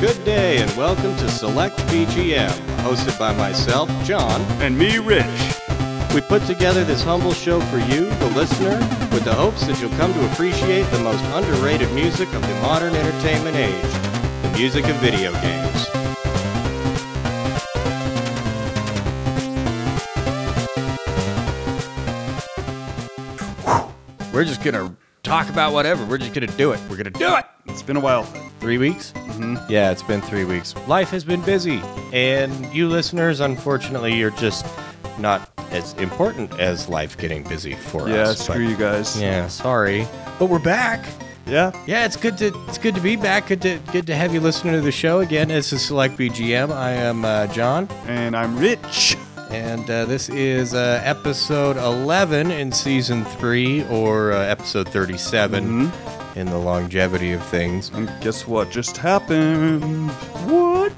Good day and welcome to Select BGM, hosted by myself, John. And me, Rich. We put together this humble show for you, the listener, with the hopes that you'll come to appreciate the most underrated music of the modern entertainment age the music of video games. We're just gonna talk about whatever. We're just gonna do it. We're gonna do it. It's been a while. Three weeks? Mm-hmm. Yeah, it's been three weeks. Life has been busy, and you listeners, unfortunately, you're just not as important as life getting busy for Yeah, us. Yeah, screw but- you guys. Yeah, sorry, but we're back. Yeah. Yeah, it's good to it's good to be back. Good to good to have you listening to the show again. This is Select BGM. I am uh, John, And I'm Rich. and uh, this is uh, episode 11 in season three, or uh, episode 37 in the longevity of things. And guess what just happened? What?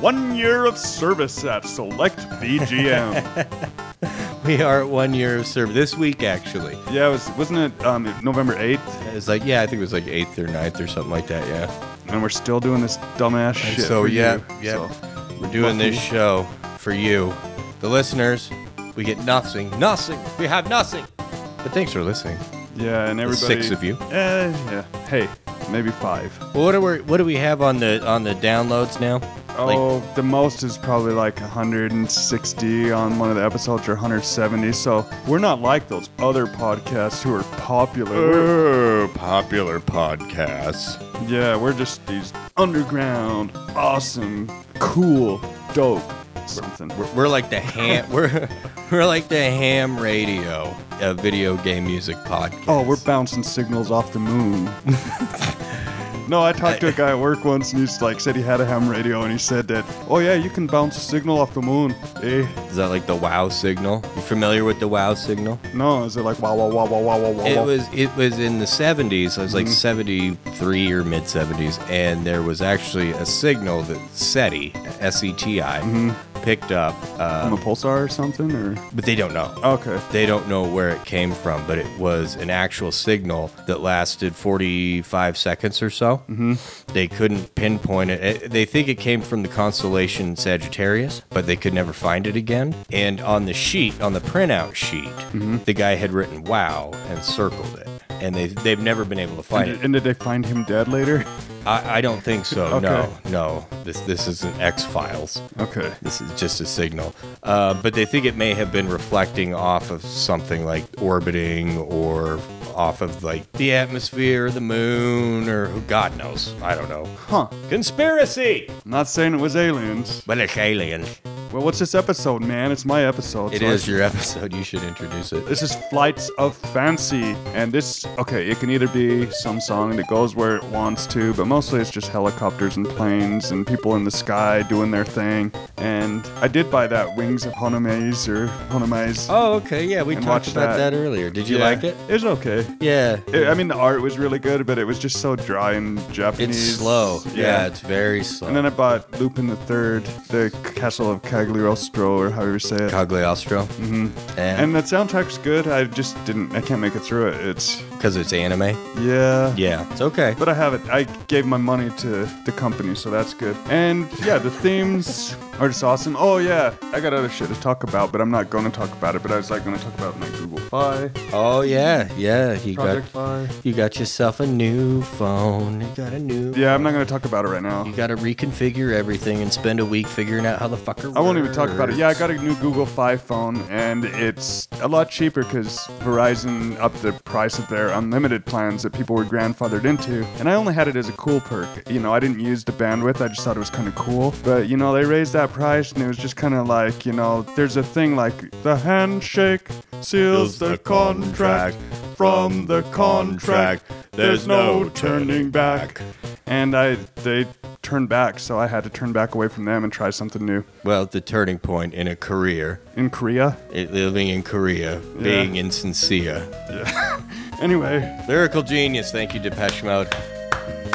One year of service at Select BGM. We are at one year of service this week, actually. yeah, it was wasn't it um, November 8th? It's like yeah, I think it was like eighth or 9th or something like that. Yeah, And we're still doing this dumbass And shit. so yeah, you. yeah, So, we're doing this show for you, the listeners. We get nothing, nothing. We have nothing. But thanks for listening. Yeah, and everybody. six of you. Eh, yeah. Hey, maybe five. Well, what do we what do we have on the on the downloads now? Oh, the most is probably like 160 on one of the episodes or 170. So we're not like those other podcasts who are popular. We're- Oh, popular podcasts. yeah, we're just these underground, awesome, cool, dope something. We're, we're like the ham. we're we're like the ham radio, a video game music podcast. Oh, we're bouncing signals off the moon. no, I talked to a guy at work once, and he's like said he had a ham radio, and he said that, oh yeah, you can bounce a signal off the moon. Eh? Is that like the WoW signal? You familiar with the WoW signal? No, is it like wow, wow, wow, wow, wow, wow, wow? It was it was in the 70s. It was like mm-hmm. 73 or mid 70s, and there was actually a signal that SETI, S E T I, mm-hmm. Picked up, uh, from a pulsar or something, or but they don't know. okay. They don't know where it came from, but it was an actual signal that lasted 45 seconds or so. Mm-hmm. They couldn't pinpoint it. Eh, They think it came from the constellation Sagittarius, but they could never find it again. And on the sheet, on the printout sheet, the guy had written "Wow" and circled it, and they they've never been able to find And, it. and did they find him dead later? I, I don't think so. Okay. No, no. This this isn't X Files. Okay. This is just a signal. Uh, but they think it may have been reflecting off of something like orbiting or off of like the atmosphere, the moon, or who God knows. I don't know. Huh. Conspiracy! I'm not saying it was aliens. But it's aliens. Well, what's this episode, man? It's my episode. It so is your episode. You should introduce it. This is Flights of Fancy, and this, okay, it can either be some song that goes where it wants to, but mostly it's just helicopters and planes and people in the sky doing their thing. And I did buy that Wings of Honemaze or Honemaze. Oh, okay. Yeah, we talked about that. that. earlier. Did you Yeah, like it? It was okay. Yeah. It- I mean, the art was really good, but it was just so dry and Japanese. It's slow. Yeah, it's very slow. And then I bought Lupin the Third, the Castle of Cagliostro, or however you say it. Cagliostro. Mm-hmm. and And the soundtrack's good. I just didn't. I can't make it through it. It's because it's anime. yeah. Yeah, it's okay. But I have it. I gave my money to the company, so that's good. And yeah, the themes are just awesome. Oh yeah, I got other shit to talk about, but I'm not going to talk about it. But I was like going to talk about my Google Fi, Oh yeah, yeah. You Project got Fi. you got yourself a new phone. You got a new. Yeah, I'm not going to talk about it right now. You got to reconfigure everything and spend a week figuring out how the fucker. I won't even talk about it. Yeah, I got a new Google Fi phone, and it's a lot cheaper because Verizon upped the price of their unlimited plans that people were grandfathered into. And I only had it as a cool perk. You know, I didn't use the bandwidth. I just thought it was kind of cool. But you know, they raised that price, and it was just kind of like, you know, there's a thing like the handshake seals the contract. From the contract, there's no turning back. And I, they turned back, so I had to turn back away from them and try something new. Well, the turning point in a career, In Korea, it, living in Korea, being insincere. Anyway, Lyrical genius. Thank you, Depeche Mode.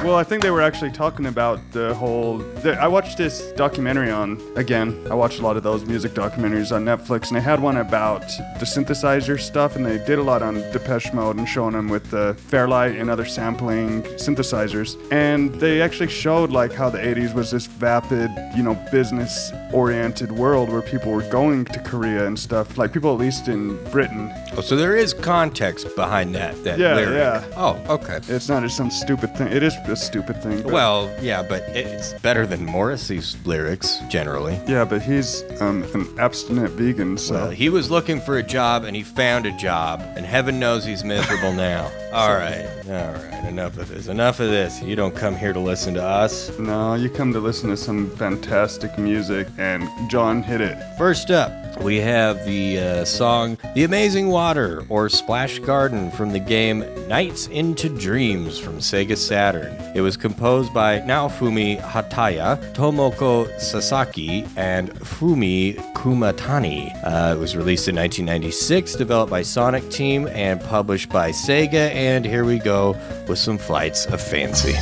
Well, I think they were actually talking about the whole. The, I watched this documentary on again. I watched a lot of those music documentaries on Netflix, and they had one about the synthesizer stuff, and they did a lot on Depeche Mode and showing them with the Fairlight and other sampling synthesizers. And they actually showed like how the 80s was this vapid, you know, business-oriented world where people were going to Korea and stuff. Like people, at least in Britain, Oh, so there is context behind that. That Yeah, lyric. yeah. Oh, okay. it's not just some stupid thing. It is a stupid thing. but- Well, yeah, but it's better than Morrissey's lyrics generally. Yeah, but he's um, an abstinent vegan, so. Well, he was looking for a job and he found a job, and heaven knows he's miserable now. All right, all right, enough of this. Enough of this. You don't come here to listen to us. no, you come to listen to some fantastic music, and John hit it. First up, we have the uh, song The Amazing Water or Splash Garden from the game Nights into Dreams from Sega Saturn. It was composed by Naofumi Hataya, Tomoko Sasaki, and Fumie Kumatani. Uh, it was released in 1996, developed by Sonic Team, and published by Sega. And here we go with some flights of fancy.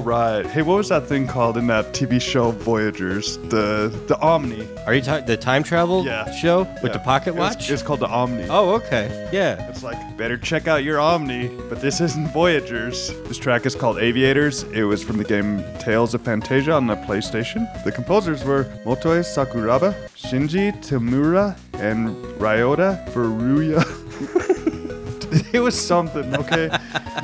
All right. Hey, what was that thing called in that TV show Voyagers? The the Omni. Are you talking the time travel Yeah. show with Yeah. the pocket It was- watch? It's called the Omni. oh, okay. Yeah. It's like, better check out your Omni, but this isn't Voyagers. This track is called Aviators. It was from the game Tales of Phantasia on the PlayStation. The composers were Motoi Sakuraba, Shinji Tamura, and Ryota Furuya. it was something, okay?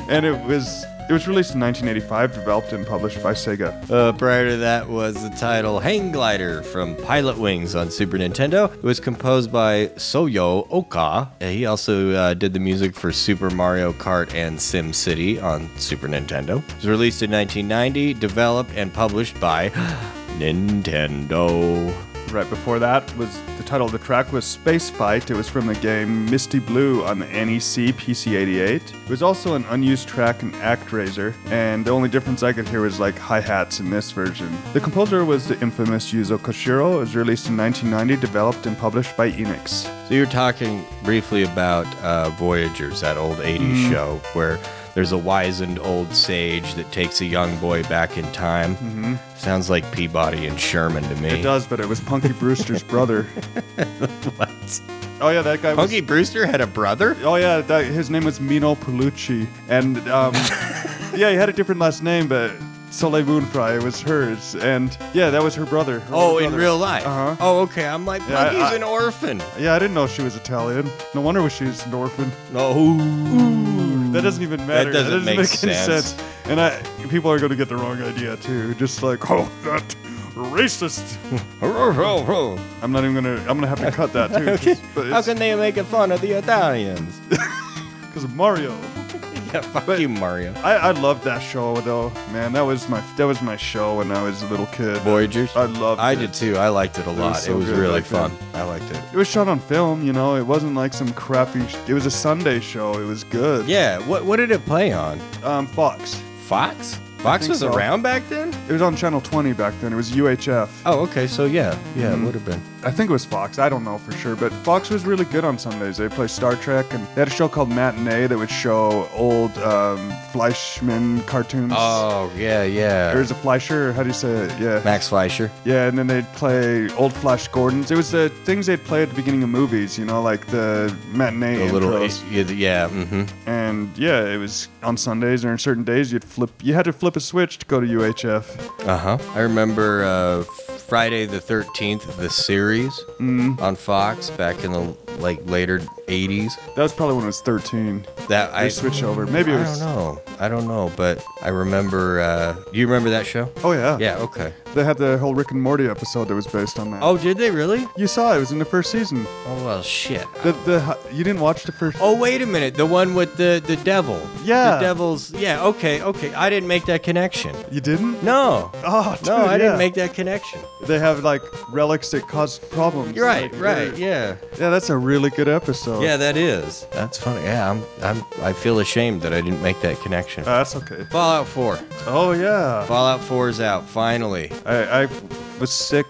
and it was it was released in 1985, developed and published by Sega. Uh, prior to that was the title Hang Glider from Pilot Wings on Super Nintendo. It was composed by Soyo Oka. Uh, He also uh, did the music for Super Mario Kart and Sim City on Super Nintendo. It was released in 1990, developed and published by Nintendo. Right before that was the title of the track was Space Fight. It was from the game Misty Blue on the NEC PC88. It was also an unused track in ActRaiser, and the only difference I could hear was like hi-hats in this version. The composer was the infamous Yuzo Koshiro. It was released in 1990, developed and published by Enix. So you're talking briefly about uh, Voyagers, that old 80s Mm-hmm. show where there's a wizened old sage that takes a young boy back in time. Mm-hmm. Sounds like Peabody and Sherman to me. It does, but it was Punky Brewster's brother. What? Oh yeah, that guy was Punky Brewster had a brother? Oh yeah, that, his name was Mino Pellucci, and um, yeah, he had a different last name, but Soleil Moon Frye was hers, and yeah, that was her brother. her Oh, older in real life? Uh-huh. Oh, okay. I'm like, Yeah, I- Punky's I- an orphan. Yeah, I didn't know she was Italian. No wonder she was an orphan. No. That doesn't even matter. That doesn't make any sense. And I, people are going to get the wrong idea too. Just like, oh, that racist. I'm not even gonna. I'm gonna have to cut that too. but How can they make fun of the Italians? because of Mario. yeah, fuck But- you, Mario. I, I loved that show though, man. That was my that was my show when I was a little kid. Voyagers? I loved I it. did too. I liked it a lot. so it was really fun. I liked it. It was shot on film, you know. It wasn't like some crappy. Sh- it was a Sunday show. It was good. Yeah. What What did it play on? Um, Fox. Fox? Fox was so. around back then? It was on Channel 20 back then. It was UHF. Oh, okay. So yeah, yeah, Mm-hmm. it would have been. I think it was Fox. I don't know for sure, but Fox was really good on Sundays. They play Star Trek, and they had a show called Matinee that would show old um, Fleischman cartoons. Oh yeah, yeah. There's a Fleischer. How do you say it? Yeah. Max Fleischer. Yeah, and then they'd play old Flash Gordons. It was the things they'd play at the beginning of movies, you know, like the matinee The little intros. yeah, yeah. Mm-hmm. And yeah, it was on Sundays or on certain days you'd flip. You had to flip a switch to go to UHF. Uh huh. I remember uh, Friday the Thirteenth, the series Mm. on Fox back in the like later '80s. That was probably when I was 13. That I switched over. Maybe it was. I don't know. I don't know, but I remember. Uh, do you remember that show? Oh yeah. Yeah. Okay. They had the whole Rick and Morty episode that was based on that. Oh, did they really? You saw it. It was in the first season. Oh well, shit. The the you didn't watch the first. Oh wait a minute, the one with the the devil. Yeah. The devil's. Yeah. Okay. Okay. I didn't make that connection. You didn't? No. Oh, dude, No, I yeah. didn't make that connection. They have like relics that cause problems. You're right. Like, Right. Yeah. Yeah, that's a really good episode. Yeah, that is. That's funny. Yeah, I'm. I'm. I feel ashamed that I didn't make that connection. Uh, that's okay. Fallout 4. Oh yeah. Fallout 4 is out finally. I, I was sick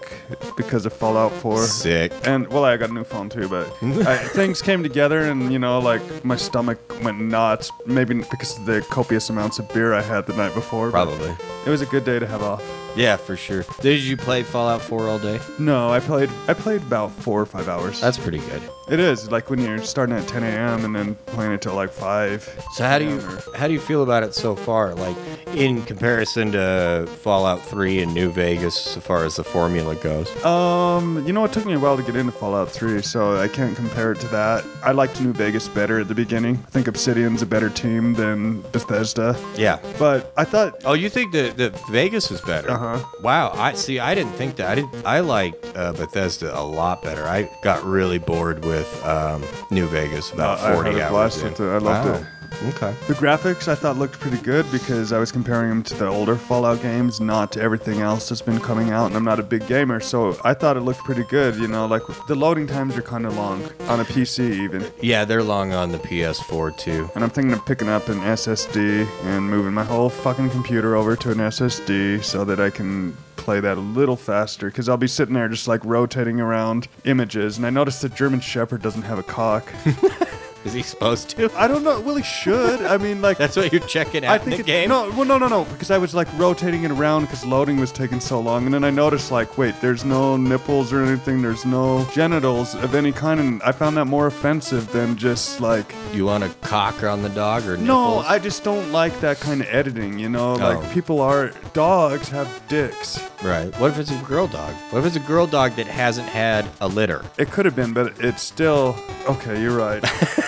because of Fallout 4. Sick. And well, I got a new phone too, but I, things came together, and you know, like my stomach went nuts. Maybe because of the copious amounts of beer I had the night before. but Probably. It was a good day to have off. Yeah, for sure. Did you play Fallout 4 all day? No, I played. I played about four or five hours. That's pretty good. It is like when you're starting at 10 a.m. and then playing it till like five. So how do you Or- how do you feel about it so far? Like in comparison to Fallout 3 and New Vegas, as far as the formula goes. Um, you know, it took me a while to get into Fallout 3, so I can't compare it to that. I liked New Vegas better at the beginning. I think Obsidian's a better team than Bethesda. Yeah. But I thought Oh, you think that the Vegas is better? Uh-huh. Wow. I see. I didn't think that. I didn't. I liked uh, Bethesda a lot better. I got really bored with um, New Vegas about Uh, I forty had hours in. with it. I loved Wow. it. Okay. the graphics I thought looked pretty good because I was comparing them to the older Fallout games, not to everything else that's been coming out. And I'm not a big gamer, so I thought it looked pretty good. You know, like the loading times are kind of long on a PC even. Yeah, they're long on the PS4 too. And I'm thinking of picking up an SSD and moving my whole fucking computer over to an SSD so that I can play that a little faster because I'll be sitting there just like rotating around images. And I noticed the German Shepherd doesn't have a cock. Is he supposed to? I don't know. Well, he should. I mean, like That's what you're checking out I in think the it, game. no, well, no, no, no, because I was like rotating it around because loading was taking so long, and then I noticed like, wait, there's no nipples or anything, there's no genitals of any kind, and I found that more offensive than just like, You want a cock on the dog or no. I just don't like that kind of editing, you know, like Oh. people are dogs have dicks. Right. What if it's a girl dog? What if it's a girl dog that hasn't had a litter? It could have been, but it's still okay. You're right.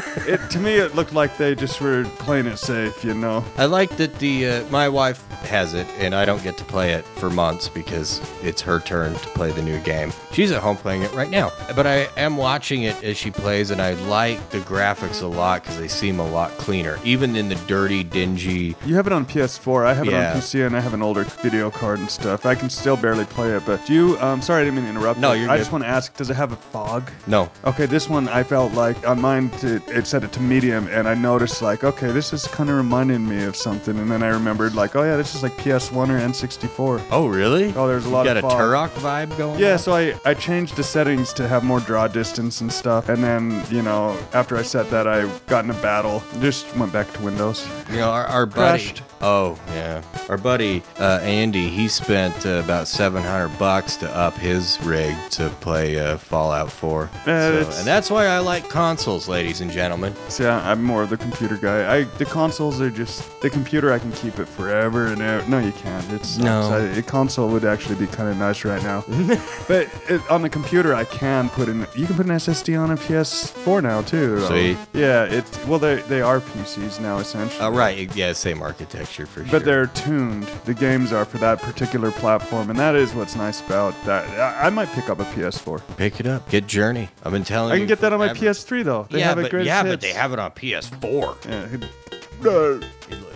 it to me, it looked like they just were playing it safe, you know. I like that the uh, my wife has it and I don't get to play it for months because it's her turn to play the new game. She's at home playing it right now, but I am watching it as she plays and I like the graphics a lot because they seem a lot cleaner, even in the dirty, dingy. You have it on PS4. I have it on PC, and I have an older video card and stuff. I can still barely play it. But do you? Um, sorry, I didn't mean to interrupt. No, you. you're I good. just want to ask: Does it have a fog? No, Okay, this one I felt like on mine it, it set it to medium, and I noticed like, okay, this is kind of reminding me of something, and then I remembered like, oh yeah, this is like PS1 or N64. Oh, really? Oh, there's a lot you got of a fog. Turok vibe going Yeah, on? so I, I changed the settings to have more draw distance and stuff, and then you know after I set that, I got in a battle, just went back to Windows. You know, our, our buddy. Crashed. Oh, yeah. Our buddy, uh, Andy, he spent uh, about 700 bucks to up his rig to play uh, Fallout 4. Yeah, So- and that's why I like consoles, ladies and gentlemen. So yeah, I'm more of the computer guy. I the consoles are just the computer. I can keep it forever and ever. No, you can't. It's No. I, a console would actually be kind of nice right now. but it, on the computer, I can put in. You can put an SSD on a PS4 now too. though. Sweet. Yeah, it's well they they are PCs now essentially. Uh, right, yeah, same architecture for sure. But they're tuned. The games are for that particular platform, and that is what's nice about that. I, I might pick up a PS4. Pick it up. Get Journey. I've been telling you. I you. can get that on my forever. PS3 though. They yeah, have a but, great yeah, but they have it on PS4. Yeah. It,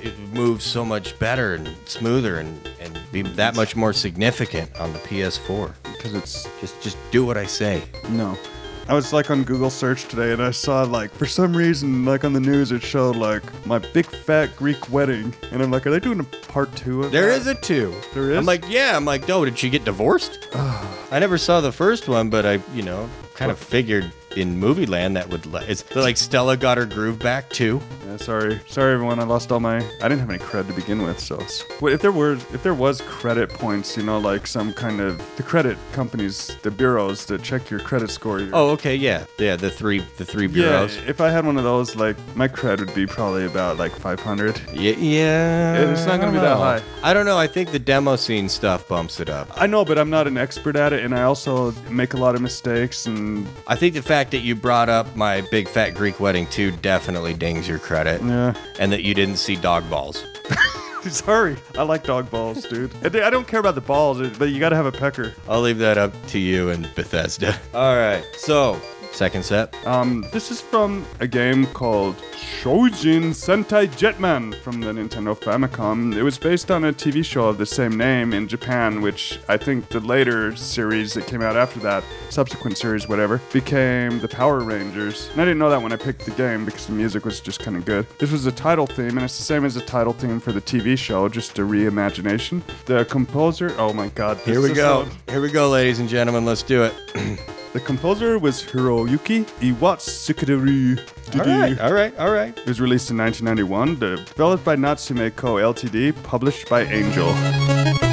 it moves so much better and smoother and, and be that much more significant on the PS4. because it's Just just do what I say. No. I was like on Google search today and I saw like for some reason like on the news it showed like my big fat Greek wedding and I'm like are they doing a part 2 of There that? is a two. There is? I'm like, yeah. I'm like, no. Did she get divorced? I never saw the first one, but I, you know, kind of figured in movie land that would. It's like Stella got her groove back too. Yeah, sorry. Sorry everyone. I lost all my I didn't have any cred to begin with, so it's, well, if there were if there was credit points, you know, like some kind of the credit companies, the bureaus that check your credit score. your- Oh, okay, yeah, yeah. The three, the three bureaus. Yeah, if I had one of those, like my cred would be probably about like 500. Yeah, yeah. It's not gonna be that high. I don't know. I think the demo scene stuff bumps it up. I know, but I'm not an expert at it, and I also make a lot of mistakes, and I think the fact that you brought up my big fat Greek wedding too definitely dings your credit, yeah. and that you didn't see dog balls. Sorry, I like dog balls, dude. I don't care about the balls, but you gotta have a pecker. I'll leave that up to you and Bethesda. All right, so second set. Um, this is from a game called Choujin Sentai Jetman from the Nintendo Famicom. It was based on a TV show of the same name in Japan, which I think the later series that came out after that, subsequent series, whatever, became the Power Rangers. And I didn't know that when I picked the game because the music was just kind of good. This was the title theme, and it's the same as the title theme for the TV show, just a reimagination. The composer, oh my god, this Here we go. Here we go, ladies and gentlemen. Let's do it. The composer was Hiroyuki Iwatsukidori. all right, all right, all right. It was released in 1991, developed by Natsume Co. Ltd., published by Angel.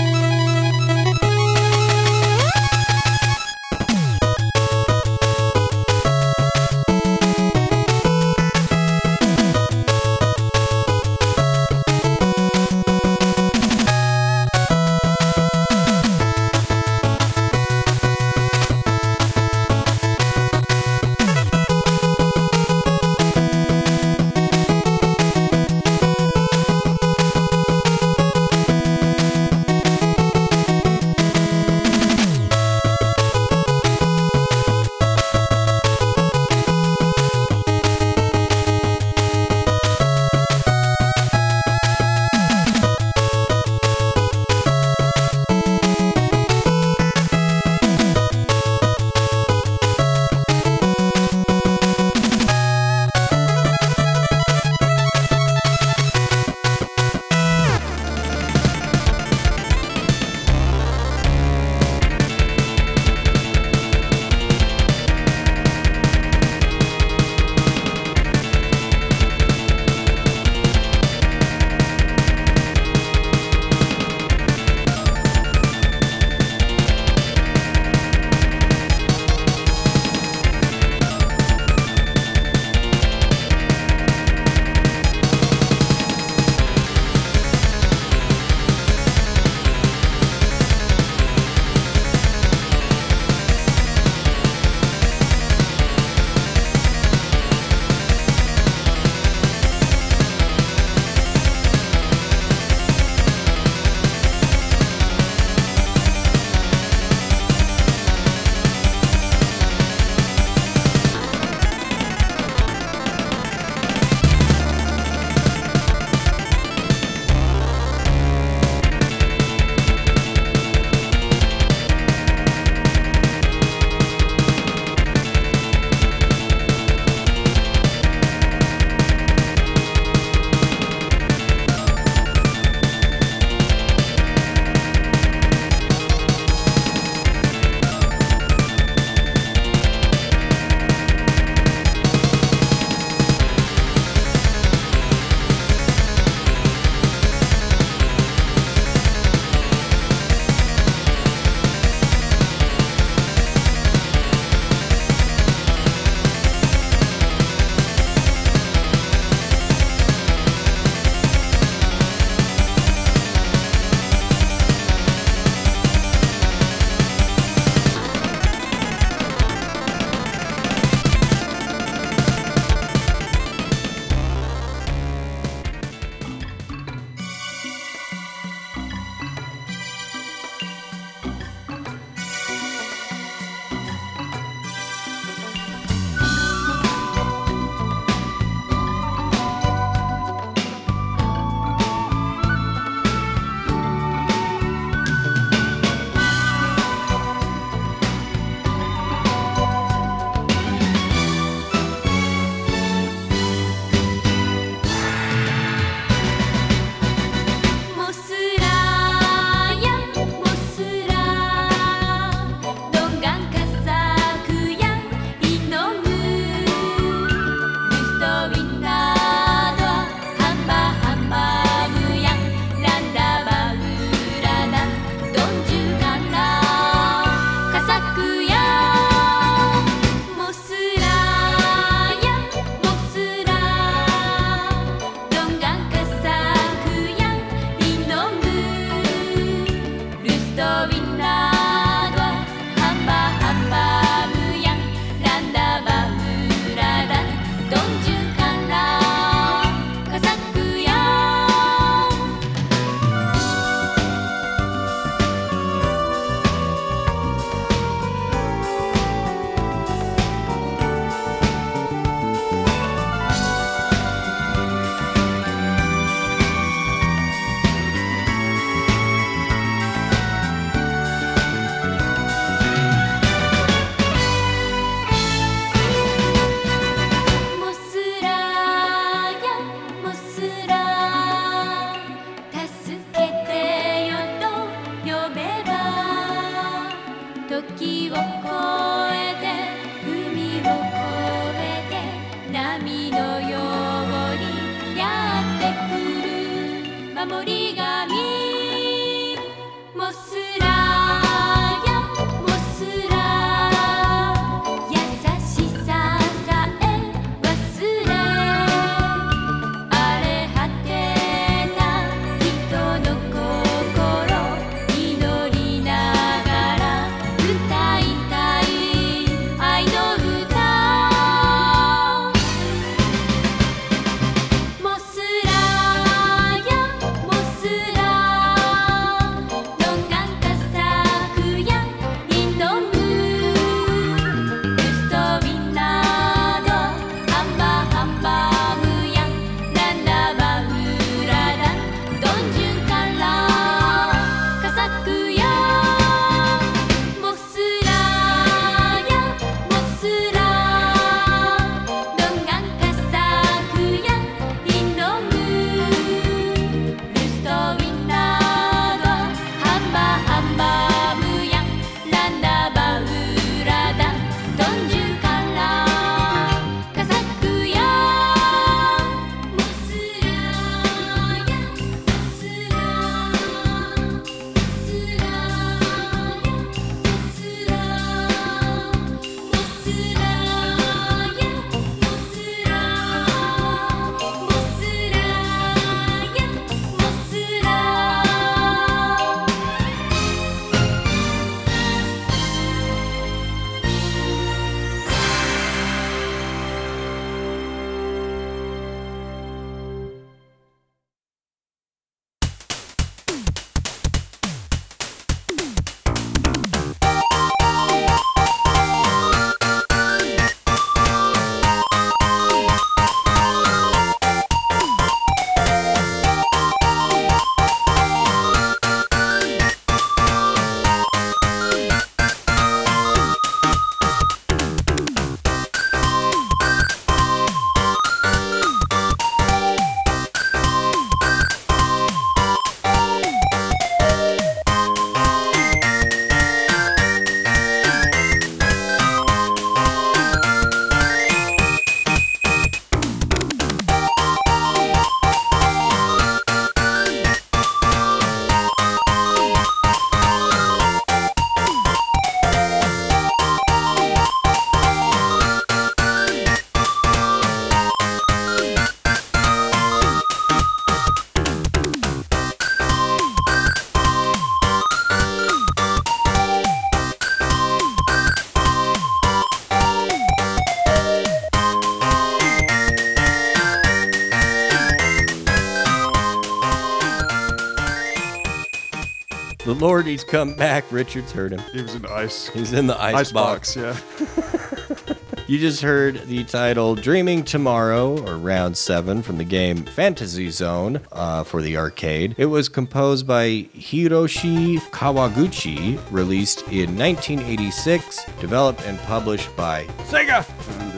Lord, he's come back. Richard's heard him. He was in ice. He's in the ice, Ice box. box, yeah. You just heard the title Dreaming Tomorrow, or Round 7 from the game Fantasy Zone uh, for the arcade. It was composed by Hiroshi Kawaguchi, released in 1986, developed and published by Sega.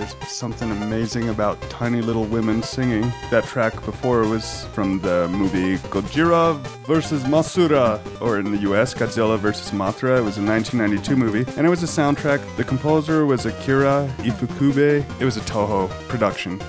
There's something amazing about tiny little women singing. That track before was from the movie Gojira vs. Mosura, or in the US, Godzilla vs. Mothra. It was a 1992 movie, and it was a soundtrack. The composer was Akira Ifukube. It was a Toho production.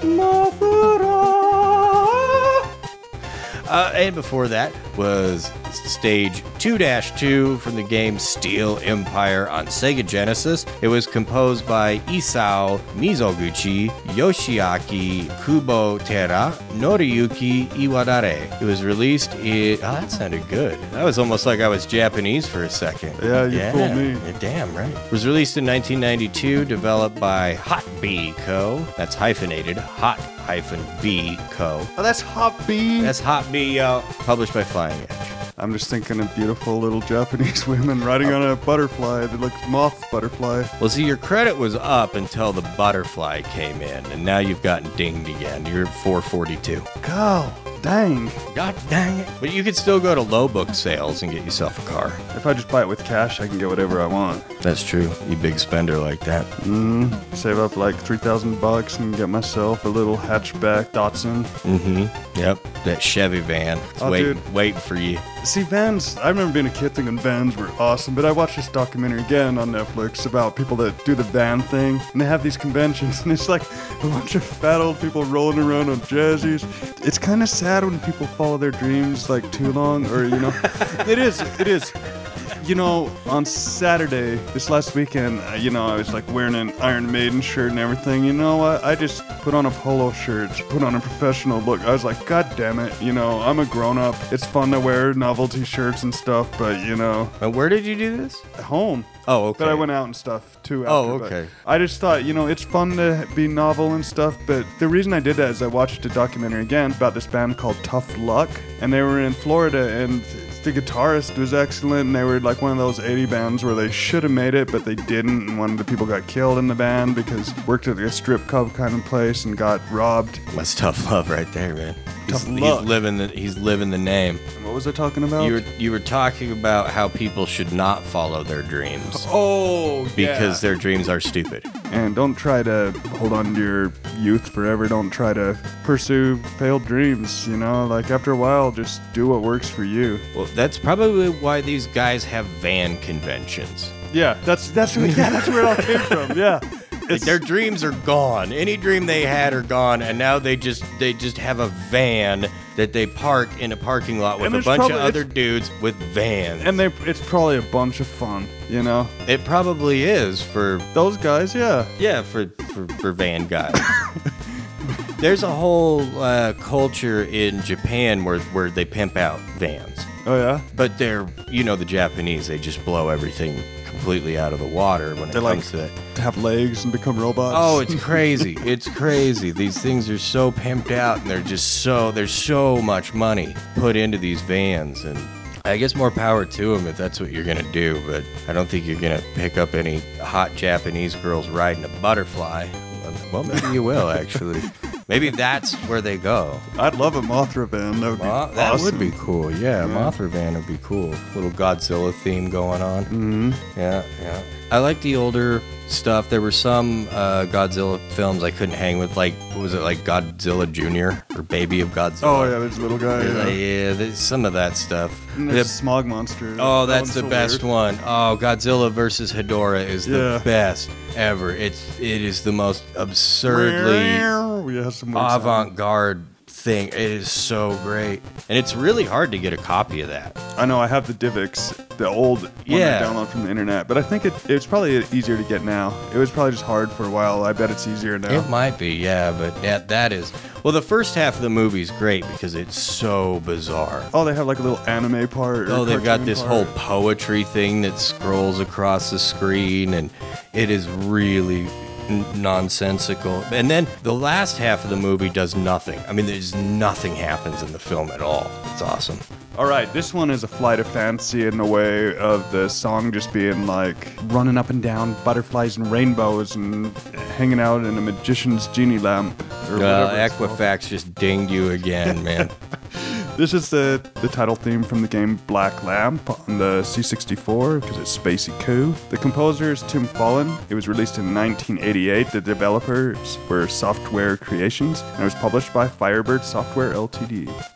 Uh, and before that was stage 2 2 from the game Steel Empire on Sega Genesis. It was composed by Isao Mizoguchi, Yoshiaki Kubo, Kubotera, Noriyuki Iwadare. It was released in. Oh, that sounded good. That was almost like I was Japanese for a second. Yeah, you fooled me. Yeah, Damn right. It was released in 1992, developed by Hot B Co. That's hyphenated. Hot hyphen B Co. Oh, that's Hot B. That's Hot B, uh, published by Flying Edge. I'm just thinking of beautiful little Japanese women riding on a butterfly that looks moth butterfly. Well, see, your credit was up until the butterfly came in, and now you've gotten dinged again. You're at 442. Go. Dang. God dang it. But you could still go to low book sales and get yourself a car. If I just buy it with cash, I can get whatever I want. That's true. You big spender like that. Mm, save up like 3,000 bucks and get myself a little hatchback Datsun. Mm-hmm. Yep. That Chevy van. It's Oh, waiting, dude. waiting for you. See, vans, I remember being a kid thinking vans were awesome, but I watched this documentary again on Netflix about people that do the van thing, and they have these conventions, and it's like a bunch of fat old people rolling around on jazzies. It's kind of sad when people follow their dreams like too long, or, you know, it is, it is. You know, on Saturday, this last weekend, uh, you know, I was like wearing an Iron Maiden shirt and everything. You know what? I just put on a polo shirt, put on a professional look. I was like, God damn it. You know, I'm a grown up. It's fun to wear novelty shirts and stuff, but, you know, And where did you do this? at home. Oh, okay. But I went out and stuff too. Oh, after, but okay. I just thought, you know, it's fun to be novel and stuff. But the reason I did that is I watched a documentary again about this band called Tough Luck, and they were in Florida, and the guitarist was excellent. And they were like one of those 80 bands where they should have made it, but they didn't. And one of the people got killed in the band because worked at a strip club kind of place and got robbed. That's tough love right there, man. Tough he's, luck. he's living the he's living the name. What was I talking about? You were you were talking about how people should not follow their dreams oh, because their dreams are stupid. And don't try to hold on to your youth forever. Don't try to pursue failed dreams. You know, like after a while, just do what works for you. Well, that's probably why these guys have van conventions. Yeah, that's that's yeah, that's where it all came from. Yeah, Like their dreams are gone. Any dream they had are gone, and now they just they just have a van that they park in a parking lot with And a there's bunch probably- of other dudes with vans. and they it's probably a bunch of fun. You know, it probably is for those guys. Yeah, Yeah, for for, for van guys. There's a whole uh, culture in Japan where where they pimp out vans, oh yeah. but they're you know the Japanese they just blow everything completely out of the water when it They comes like to to have legs and become robots. Oh, it's crazy! it's crazy. These things are so pimped out, and they're just so there's so much money put into these vans, and I guess more power to them if that's what you're gonna do. But I don't think you're gonna pick up any hot Japanese girls riding a butterfly. Well, maybe you will actually. maybe that's where they go. I'd love a Mothra band. That would be Mo- that awesome. would be cool. Yeah, Mothra van would be cool. Little Godzilla theme going on. Mm-hmm. Yeah, yeah. I like the older stuff. There were some uh, Godzilla films I couldn't hang with. Like, what was it like Godzilla Junior or Baby of Godzilla? Oh yeah, there's a little guy. yeah. Yeah. yeah there's some of that stuff. And there's Smog Monster. Oh, That that's the so best weird. one. Oh, Godzilla versus Hedorah is the best ever. It's it is the most absurdly Yeah, avant-garde thing. It is so great, and it's really hard to get a copy of that. I know I have the Divx, the old one Yeah. I download from the internet, but I think it, it's probably easier to get now. It was probably just hard for a while. I bet it's easier now. It might be, yeah, but yeah, that is. Well, the first half of the movie is great because it's so bizarre. oh, they have like a little anime part. or Oh, they've got this part. whole poetry thing that scrolls across the screen, and it is really, nonsensical. And then the last half of the movie does nothing. I mean, there's nothing happens in the film at all. It's awesome. All right, this one is a flight of fancy in the way of the song just being like running up and down butterflies and rainbows and hanging out in a magician's genie lamp. Or Well, whatever it's called. Equifax just dinged you again, man. This is the, the title theme from the game Black Lamp on the C64 because it's spacey cool. The composer is Tim Follin. It was released in 1988. The developers were Software Creations and it was published by Firebird Software Ltd.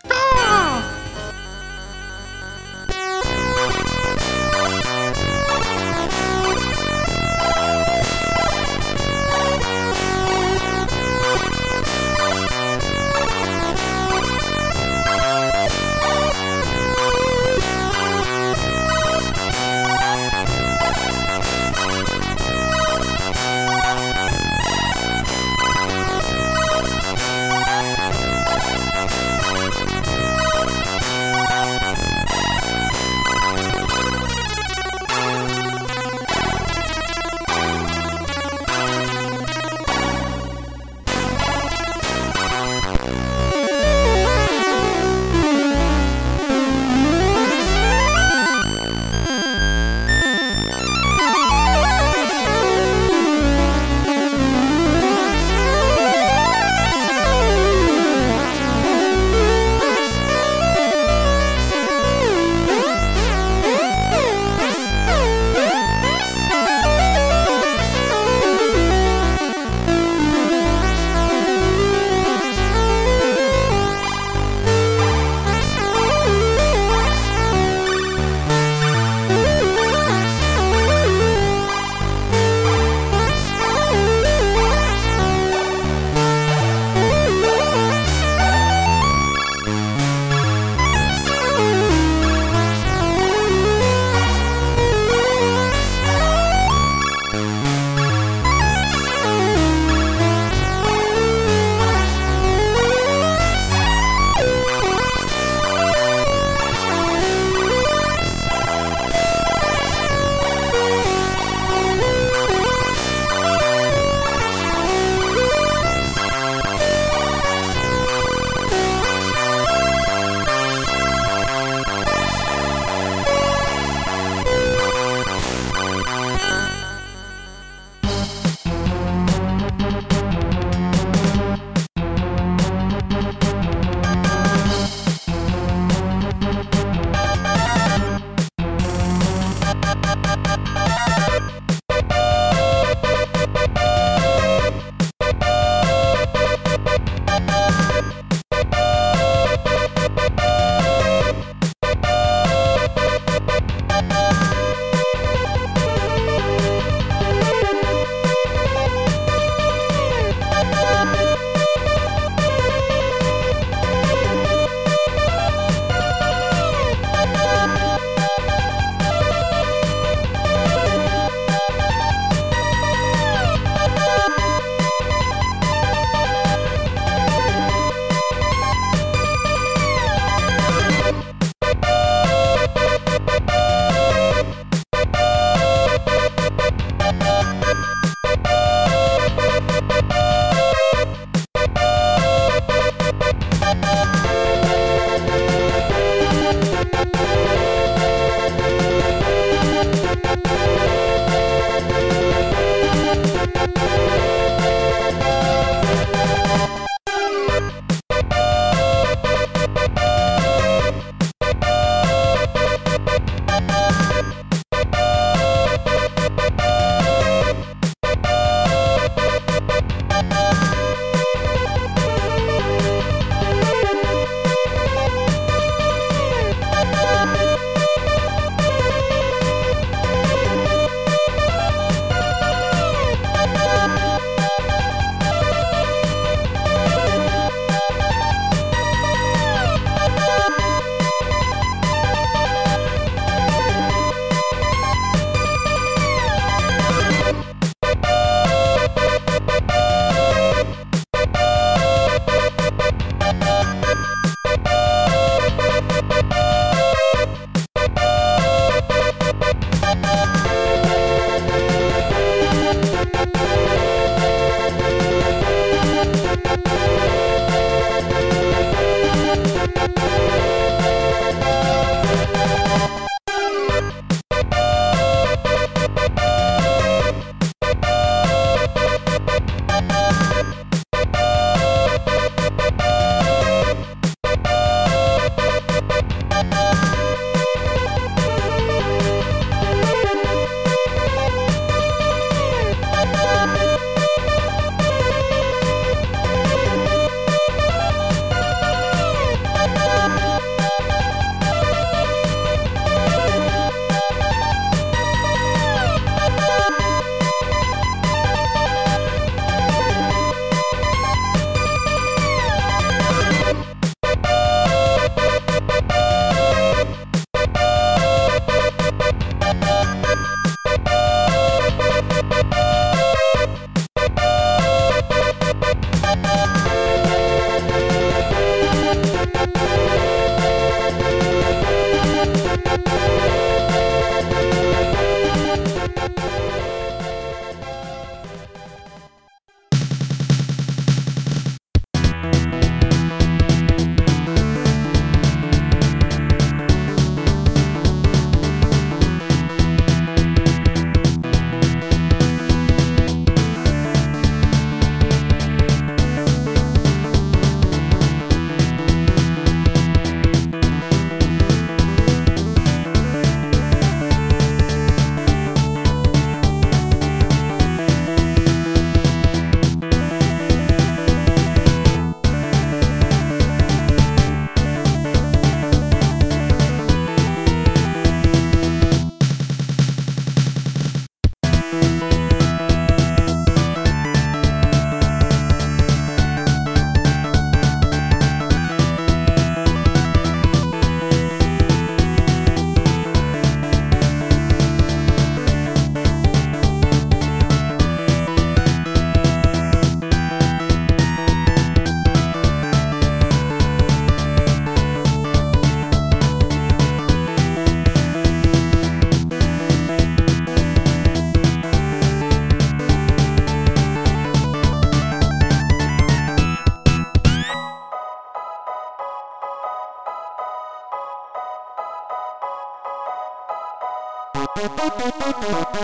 Oh,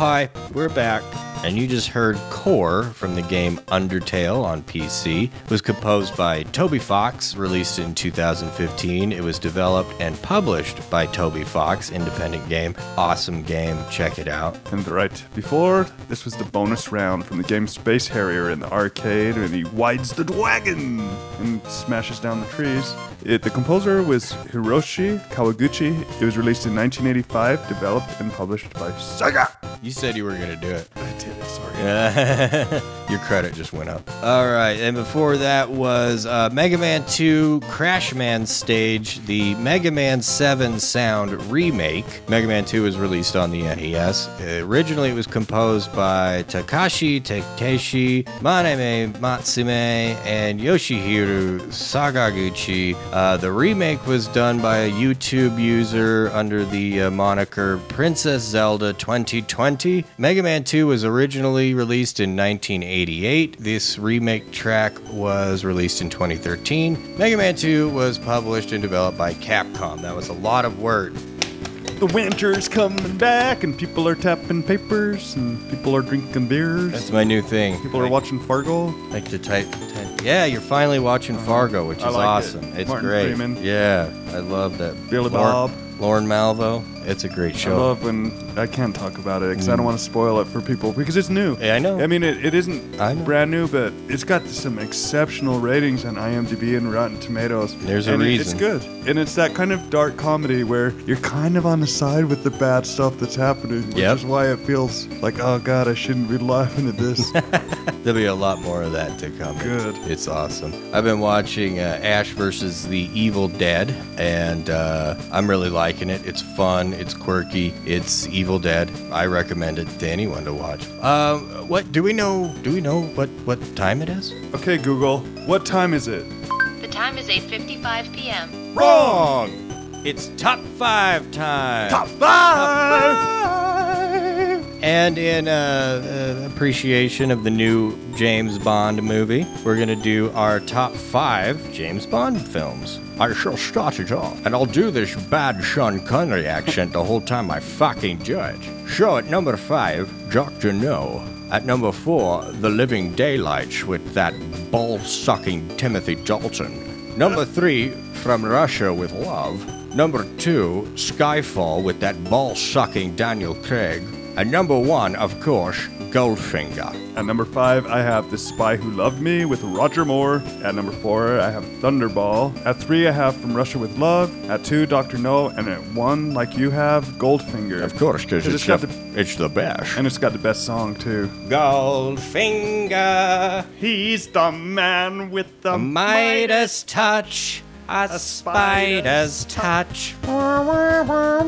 hi, we're back. And you just heard Core from the game Undertale on PC. It was composed by Toby Fox, released in 2015. It was developed and published by Toby Fox, independent game. Awesome game, check it out. And right before, this was the bonus round from the game Space Harrier in the arcade, and he wides the wagon and smashes down the trees. It, the composer was Hiroshi Kawaguchi. It was released in 1985, developed and published by Sega. You said you were going to do it. I did it, 呃嘿嘿嘿嘿嘿 Your credit just went up. All right, and before that was uh, Mega Man 2 Crash Man Stage, the Mega Man 7 Sound remake. Mega Man 2 was released on the NES. Originally, it was composed by Takashi Tateishi, Manami Matsumae, and Yoshihiro Sakaguchi. Uh, the remake was done by a YouTube user under the uh, moniker Princess Zelda 2020. Mega Man 2 was originally released in 1988. This remake track was released in 2013. Mega Man 2 was published and developed by Capcom. That was a lot of work. The winter's coming back, and people are tapping papers, and people are drinking beers. That's my new thing. people are watching Fargo. Like to type. type- Yeah, you're finally watching Fargo, which is Uh-huh. Like it. awesome. It's Martin great. Freeman. Yeah, I love that. Billy Lauren- Bob. Lorne Malvo. It's a great show. I love when I can't talk about it because I don't want to spoil it for people because it's new. Yeah, I know. I mean, it, it isn't I know. brand new, but it's got some exceptional ratings on IMDb and Rotten Tomatoes. There's a and it- reason. It's good, and it's that kind of dark comedy where you're kind of on the side with the bad stuff that's happening, which Yep. is why it feels like, oh god, I shouldn't be laughing at this. There'll be a lot more of that to come. Good. It's awesome. I've been watching uh, Ash versus the Evil Dead, and uh, I'm really liking it. It's fun. It's quirky. It's Evil Dead. I recommend it to anyone to watch. Um, what do we know? Do we know what what time it is? okay, Google, what time is it? The time is 8:55 p.m. Wrong. It's top five time. Top five. And in uh, uh, appreciation of the new James Bond movie, we're going to do our top five James Bond films. I shall start it off, and I'll do this bad Sean Connery accent the whole time I fucking judge. So at number five, Dr. No. At number four, The Living Daylights with that ball sucking Timothy Dalton. Number three, From Russia with Love. Number two, Skyfall with that ball sucking Daniel Craig. And number one, of course, Goldfinger. At number five, I have The Spy Who Loved Me with Roger Moore. At number four, I have Thunderball. At three, I have From Russia with Love. At two, Dr. No. And at one, like you have, Goldfinger. Of course, because it's, it's got the, the- it's the best. And it's got the best song, too. Goldfinger, He's the man with the a Midas touch, a spider's touch. That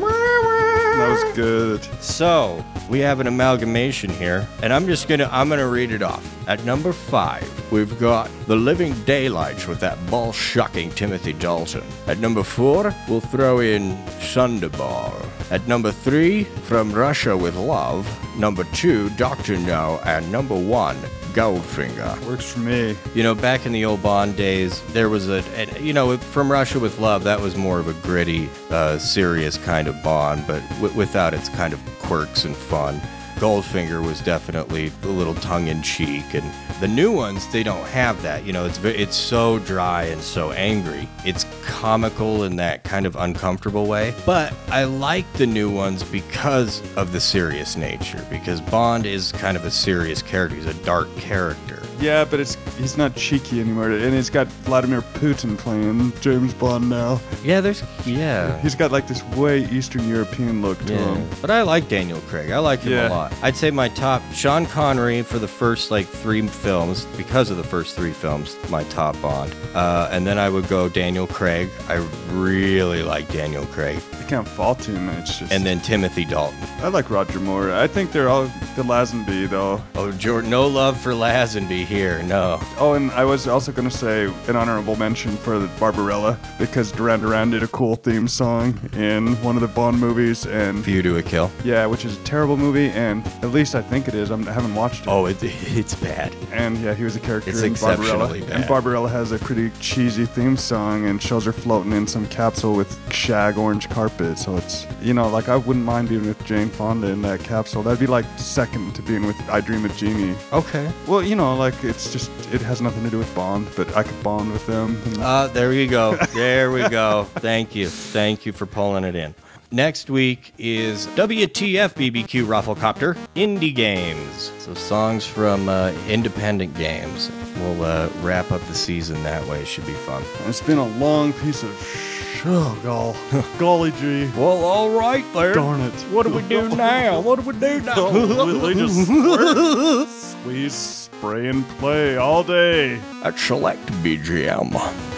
was good. So we have an amalgamation here, and I'm just gonna I'm gonna read it off. At number five, we've got The Living Daylights with that ball shucking Timothy Dalton. At number four, we'll throw in Thunderball. At number three, From Russia with Love. Number two, Doctor No, and number one, Goldfinger. Works for me. You know, back in the old Bond days, there was a, and, you know, from Russia with Love, that was more of a gritty, uh, serious kind of Bond, but w- without its kind of quirks and fun. Goldfinger was definitely a little tongue in cheek, and the new ones they don't have that. You know, it's it's so dry and so angry. It's comical in that kind of uncomfortable way. But I like the new ones because of the serious nature. Because Bond is kind of a serious character. He's a dark character. Yeah, but it's he's not cheeky anymore. And it's got Vladimir Putin playing James Bond now. Yeah, there's yeah. He's got like this way Eastern European look to Yeah. him. But I like Daniel Craig. I like him Yeah. a lot. I'd say my top Sean Connery for the first like three films because of the first three films, my top Bond. Uh, and then I would go Daniel Craig. I really like Daniel Craig. I can't fault him. It's just And then Timothy Dalton. I like Roger Moore. I think they're all the Lazenby though. Oh, Jordan, no love for Lazenby here. No. Oh, and I was also gonna say an honorable mention for Barbarella because Duran Duran did a cool theme song in one of the Bond movies, and View to a Kill. yeah, which is a terrible movie, and at least I think it is. I'm, I haven't watched it. Oh, it, it's bad. And yeah, he was a character It's in exceptionally Barbarella. bad. And Barbarella has a pretty cheesy theme song and shows her floating in some capsule with shag orange carpet. So it's, you know, like I wouldn't mind being with Jane Fonda in that capsule. That'd be like second to being with I Dream of Jeannie. Okay. Well, you know, like it's just, it has nothing to do with Bond, but I could bond with them. Uh, there you go. There we go. Thank you. Thank you for pulling it in. Next week is WTF BBQ Rafflecopter Indie Games. So songs from uh, independent games. We'll uh, wrap up the season that way. Should be fun. it's been a long piece of sh- oh, gall. golly gee. Well, all right there. Darn it. What do we do now? What do we do now? we just squeeze, spray, and play all day. At Select BGM.